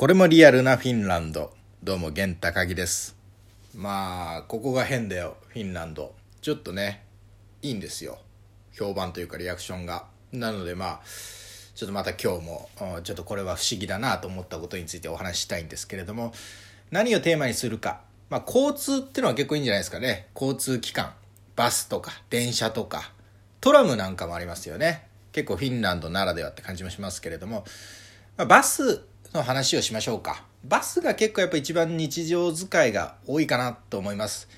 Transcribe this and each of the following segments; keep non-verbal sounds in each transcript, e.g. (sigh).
これもリアルなフィンランド。どうも、玄高木です。まあ、ここが変だよ、フィンランド。ちょっとね、いいんですよ。評判というかリアクションが。なのでまあ、ちょっとまた今日も、ちょっとこれは不思議だなと思ったことについてお話ししたいんですけれども、何をテーマにするか。まあ、交通ってのは結構いいんじゃないですかね。交通機関。バスとか、電車とか、トラムなんかもありますよね。結構フィンランドならではって感じもしますけれども、まあ、バスの話をしましょうか。バスが結構やっぱ一番日常使いが多いかなと思います。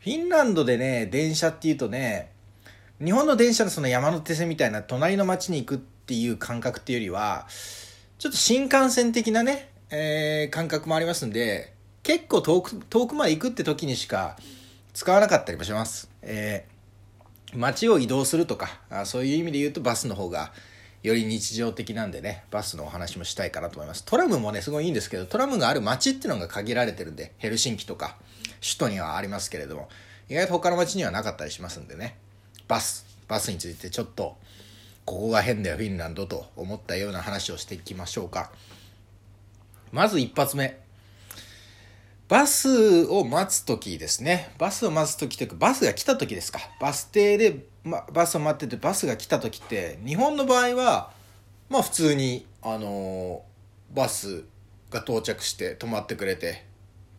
フィンランドでね、電車っていうとね、日本の電車のその山手線みたいな隣の町に行くっていう感覚っていうよりは、ちょっと新幹線的なね、えー感覚もありますんで、結構遠く、遠くまで行くって時にしか使わなかったりもします。えー街を移動するとかそういう意味で言うとバスの方がより日常的なんでねバスのお話もしたいかなと思いますトラムもねすごいいいんですけどトラムがある街っていうのが限られてるんでヘルシンキとか首都にはありますけれども意外と他の街にはなかったりしますんでねバスバスについてちょっとここが変だよフィンランドと思ったような話をしていきましょうかまず一発目バスを待つ時ですね。バスを待つ時というか、バスが来た時ですか。バス停で、ま、バスを待っててバスが来た時って、日本の場合は、まあ普通に、あのーバスが到着して止まってくれて、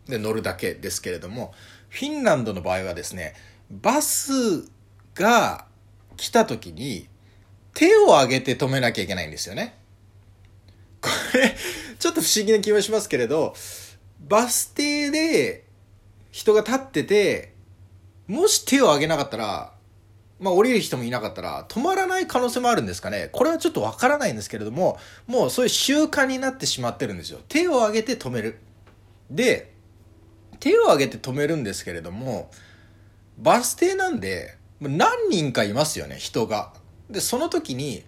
で乗るだけですけれども、フィンランドの場合はですね、バスが来た時に、手を挙げて止めなきゃいけないんですよね。これ、ちょっと不思議な気もしますけれど、バス停で人が立ってて、もし手を挙げなかったら、まあ降りる人もいなかったら止まらない可能性もあるんですかね。これはちょっとわからないんですけれども、もうそういう習慣になってしまってるんですよ。手を挙げて止める。で、手を挙げて止めるんですけれども、バス停なんで、何人かいますよね、人が。で、その時に、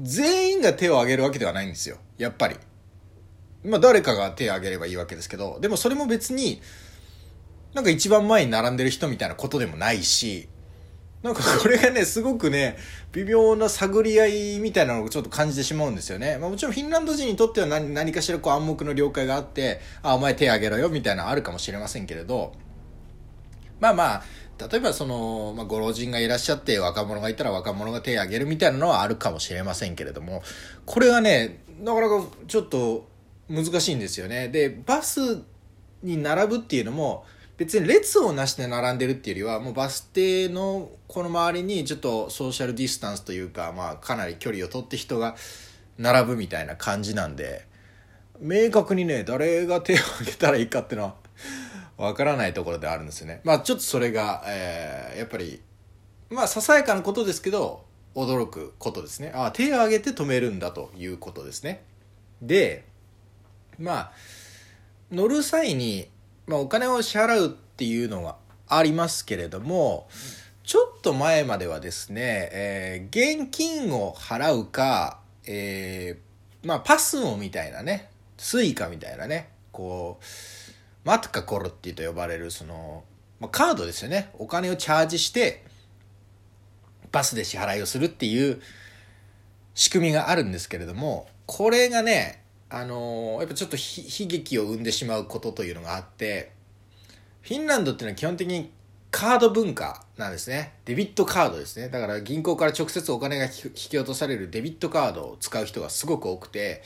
全員が手を挙げるわけではないんですよ。やっぱり。まあ誰かが手を挙げればいいわけですけど、でもそれも別に、なんか一番前に並んでる人みたいなことでもないし、なんかこれがね、すごくね、微妙な探り合いみたいなのをちょっと感じてしまうんですよね。まあもちろんフィンランド人にとっては何何かしらこう暗黙の了解があって、あ、お前手挙げろよみたいなのあるかもしれませんけれど、まあまあ、例えばその、まあ、ご老人がいらっしゃって若者がいたら若者が手を挙げるみたいなのはあるかもしれませんけれども、これがね、なかなかちょっと難しいんですよね。で、バスに並ぶっていうのも、別に列をなして並んでるっていうよりは、もうバス停のこの周りにちょっとソーシャルディスタンスというか、まあかなり距離を取って人が並ぶみたいな感じなんで、明確にね、誰が手を挙げたらいいかっていうのは、わからないところであるんですよね。まあちょっとそれが、えーやっぱり、まあささやかなことですけど、驚くことですね。ああ、手を挙げて止めるんだということですね。で、まあ、乗る際に、まあ、お金を支払うっていうのがありますけれども、ちょっと前まではですね、えー現金を払うか、えーまあ、パスモみたいなね、スイカみたいなね、こう、 matkakortti と呼ばれる、その、まあ、カードですよね。お金をチャージして、バスで支払いをするっていう仕組みがあるんですけれども、これがね、あのーやっぱちょっと悲劇を生んでしまうことというのがあって、フィンランドっていうのは基本的にカード文化なんですね。デビットカードですね。だから銀行から直接お金が引き落とされるデビットカードを使う人がすごく多くて、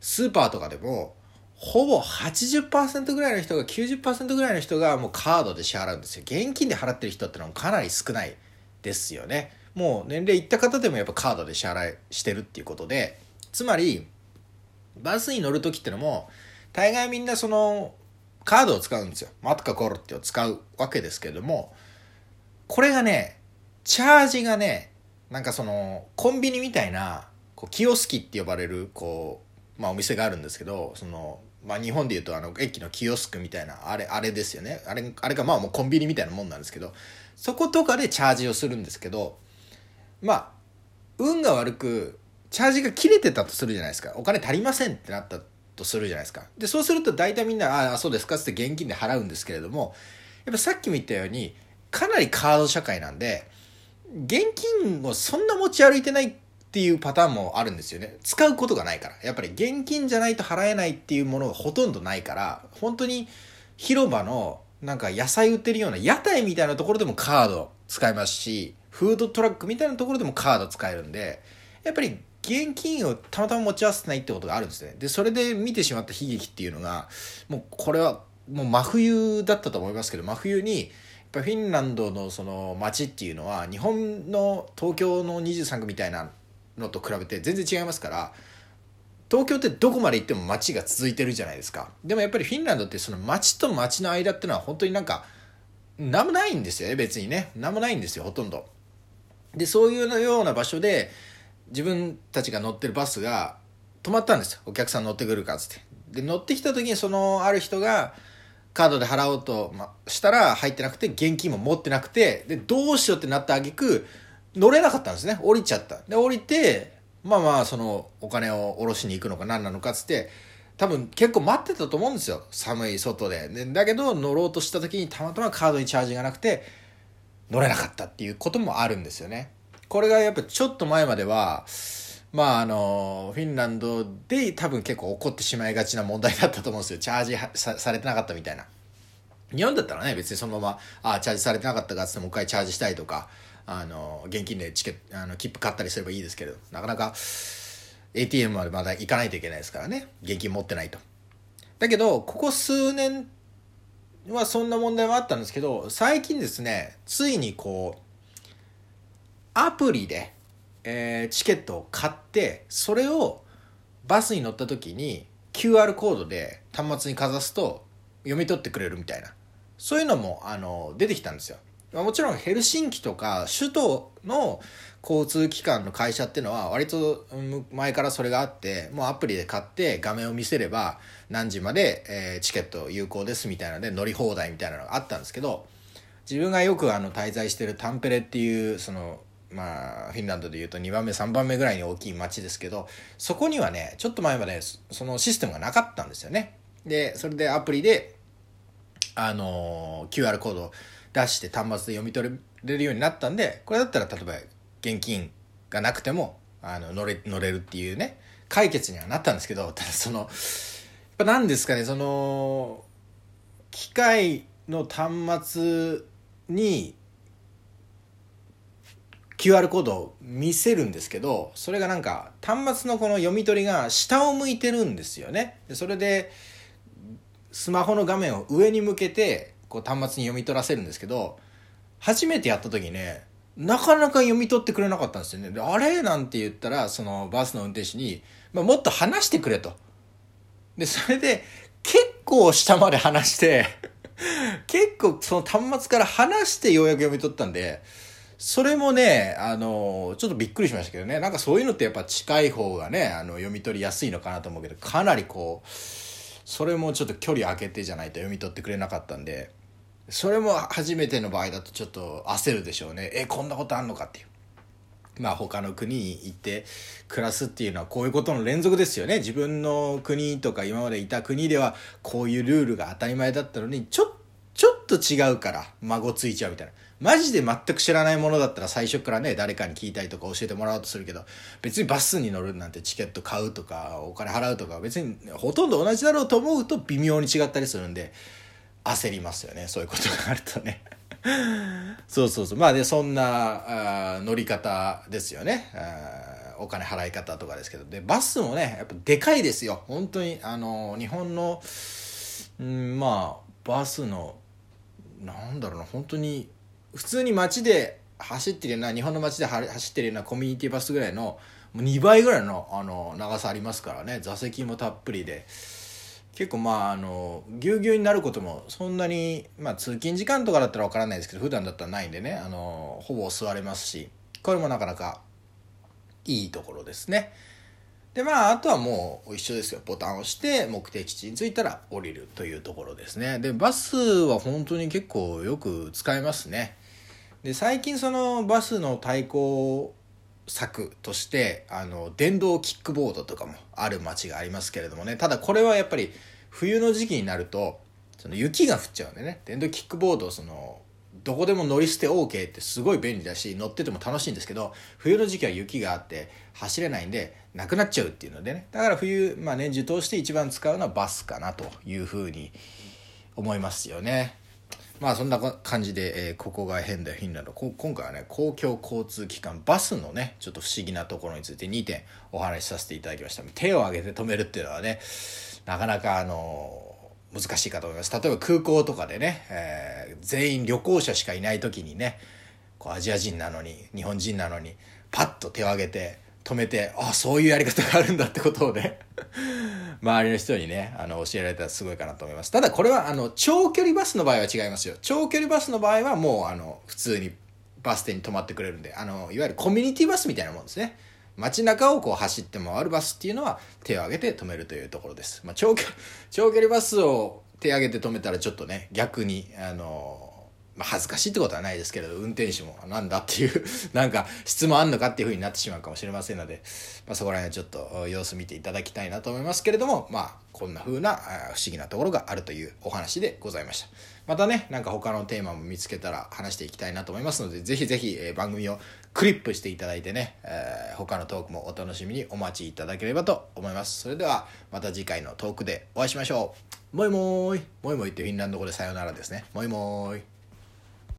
スーパーとかでも、ほぼ80%ぐらいの人が、90%ぐらいの人がもうカードで支払うんですよ。現金で払ってる人ってのはかなり少ないですよね。もう年齢いった方でもやっぱカードで支払いしてるっていうことで、つまり、バスに乗る時ってのも、大概みんなその、カードを使うんですよ。マトカコロってを使うわけですけども、これがね、チャージがね、なんかその、コンビニみたいな、こう、キオスキって呼ばれる、こう、まあお店があるんですけど、その、まあ日本で言うとあの、駅のキオスクみたいな、あれ、あれですよね。あれ、あれがまあもうコンビニみたいなもんなんですけど、そことかでチャージをするんですけど、まあ、運が悪く、チャージが切れてたとするじゃないですか。お金足りませんってなったとするじゃないですか。で、そうすると大体みんな、ああ、そうですかって現金で払うんですけれども、やっぱさっきも言ったように、かなりカード社会なんで、現金をそんな持ち歩いてないっていうパターンもあるんですよね。使うことがないから。やっぱり現金じゃないと払えないっていうものがほとんどないから、本当に広場のなんか野菜売ってるような屋台みたいなところでもカード使えますし、フードトラックみたいなところでもカード使えるんで、やっぱり現金をたまたま持ち合わせてないってことがあるんですね。で、それで見てしまった悲劇っていうのが、もうこれはもう真冬だったと思いますけど、真冬に、やっぱフィンランドのその街っていうのは、日本の東京の23区みたいなのと比べて全然違いますから、東京ってどこまで行っても街が続いてるじゃないですか。でもやっぱりフィンランドってその街と街の間っていうのは本当になんか、何もないんですよね、別にね。何もないんですよ、ほとんど。で、そういうような場所で、自分たちが乗ってるバスが止まったんですよ。お客さん乗ってくるかっつって。で、乗ってきた時にそのある人がカードで払おうとしたら入ってなくて、現金も持ってなくて、で、どうしようってなった挙句乗れなかったんですね。降りちゃった。で、降りて、まあまあ、そのお金を下ろしに行くのか何なのかっつって、多分結構待ってたと思うんですよ。寒い外で。でだけど乗ろうとした時にたまたまカードにチャージがなくて乗れなかったっていうこともあるんですよね。これがやっぱちょっと前までは、まああの、フィンランドで多分結構起こってしまいがちな問題だったと思うんですよ。チャージされてなかったみたいな。日本だったらね、別にそのまま、ああ、チャージされてなかったかっつってもう一回チャージしたいとか、あの、現金でチケット、あの、切符買ったりすればいいですけど、なかなか ATM までまだ行かないといけないですからね。現金持ってないと。だけど、ここ数年はそんな問題はあったんですけど、最近ですね、ついにこう、アプリで、えー、チケットを買ってそれをバスに乗った時に QR コードで端末にかざすと読み取ってくれるみたいなそういうのもあの出てきたんですよ。もちろんヘルシンキとか首都の交通機関の会社っていうのは割と前からそれがあってもうアプリで買って画面を見せれば何時まで、えチケット有効ですみたいなので乗り放題みたいなのがあったんですけど自分がよくあの滞在してるタンペレっていうそのまあ、フィンランドでいうと2番目3番目ぐらいに大きい町ですけどそこにはねちょっと前までそのシステムがなかったんですよね。でそれでアプリであのー QR コードを出して端末で読み取れるようになったんでこれだったら例えば現金がなくてもあの乗れ乗れるっていうね解決にはなったんですけどただそのやっぱ何ですかねその機械の端末に QR コードを見せるんですけどそれがなんか端末のこの読み取りが下を向いてるんですよね。でそれでスマホの画面を上に向けてこう端末に読み取らせるんですけど初めてやった時ねなかなか読み取ってくれなかったんですよね。であれ？なんて言ったらそのバスの運転手に、まあ、もっと話してくれと。でそれで結構下まで話して結構その端末から話してようやく読み取ったんでそれもね、あの、ちょっとびっくりしましたけどね、なんかそういうのってやっぱ近い方がね、あの、読み取りやすいのかなと思うけど、かなりこう、それもちょっと距離空けてじゃないと読み取ってくれなかったんで、それも初めての場合だとちょっと焦るでしょうね。え、こんなことあんのかっていう。まあ他の国に行って暮らすっていうのはこういうことの連続ですよね。自分の国とか今までいた国ではこういうルールが当たり前だったのに、ちょ、ちょっと違うから孫ついちゃうみたいな。マジで全く知らないものだったら最初からね、誰かに聞いたりとか教えてもらおうとするけど、別にバスに乗るなんてチケット買うとか、お金払うとか、別にほとんど同じだろうと思うと微妙に違ったりするんで、焦りますよね、そういうことがあるとね。(laughs) そうそうそう。まあで、そんな乗り方ですよね。お金払い方とかですけど。で、バスもね、やっぱでかいですよ。本当に、あの、日本の、うん、まあ、バスの、なんだろうな、本当に、普通に街で走ってるような日本の街で走ってるようなコミュニティバスぐらいのもう2倍ぐらいのあの長さありますからね座席もたっぷりで。結構まああのぎゅうぎゅうになることもそんなに、まあ、通勤時間とかだったら分からないですけど普段だったらないんでねあのほぼ座れますしこれもなかなかいいところですね。でまああとはもう一緒ですよ。ボタンを押して目的地に着いたら降りるというところですね。でバスは本当に結構よく使えますね。で最近そのバスの対抗策としてあの電動キックボードとかもある街がありますけれどもね。ただこれはやっぱり冬の時期になるとその雪が降っちゃうんでね。電動キックボードそのどこでも乗り捨て OK ってすごい便利だし乗ってても楽しいんですけど冬の時期は雪があって走れないんでなくなっちゃうっていうのでね。だから冬、まあ、年中通して一番使うのはバスかなというふうに思いますよね。まあそんな感じで、えー、ここが変だよフィンランド。今回はね公共交通機関バスのねちょっと不思議なところについて2点お話しさせていただきました。手を挙げて止めるっていうのはねなかなかあの難しいかと思います。例えば空港とかでね、えー、全員旅行者しかいない時にねこうアジア人なのに日本人なのにパッと手を挙げて止めてあそういうやり方があるんだってことをね (laughs) 周りの人にねあの教えられたらすごいかなと思います。ただこれはあの長距離バスの場合は違いますよ。長距離バスの場合はもうあの普通にバス停に止まってくれるんであのいわゆるコミュニティバスみたいなもんですね。街中をこう走って回るバスっていうのは手を挙げて止めるというところです。まあ、長距 (laughs) 離バスを手挙げて止めたらちょっとね、逆に、あのま、恥ずかしいってことはないですけれど、運転手もなんだっていう (laughs) なんか質問あんのかっていう風になってしまうかもしれませんので、まあ、そこら辺はちょっと様子見ていただきたいなと思いますけれども、まあ、こんな風な不思議なところがあるというお話でございました。またね、なんか他のテーマも見つけたら話していきたいなと思いますので、ぜひぜひ、番組をクリップしていただいてね、えー、他のトークもお楽しみにお待ちいただければと思います。それではまた次回のトークでお会いしましょう。もいもーい。もいもいってフィンランド語でさよならですね。もいもーい。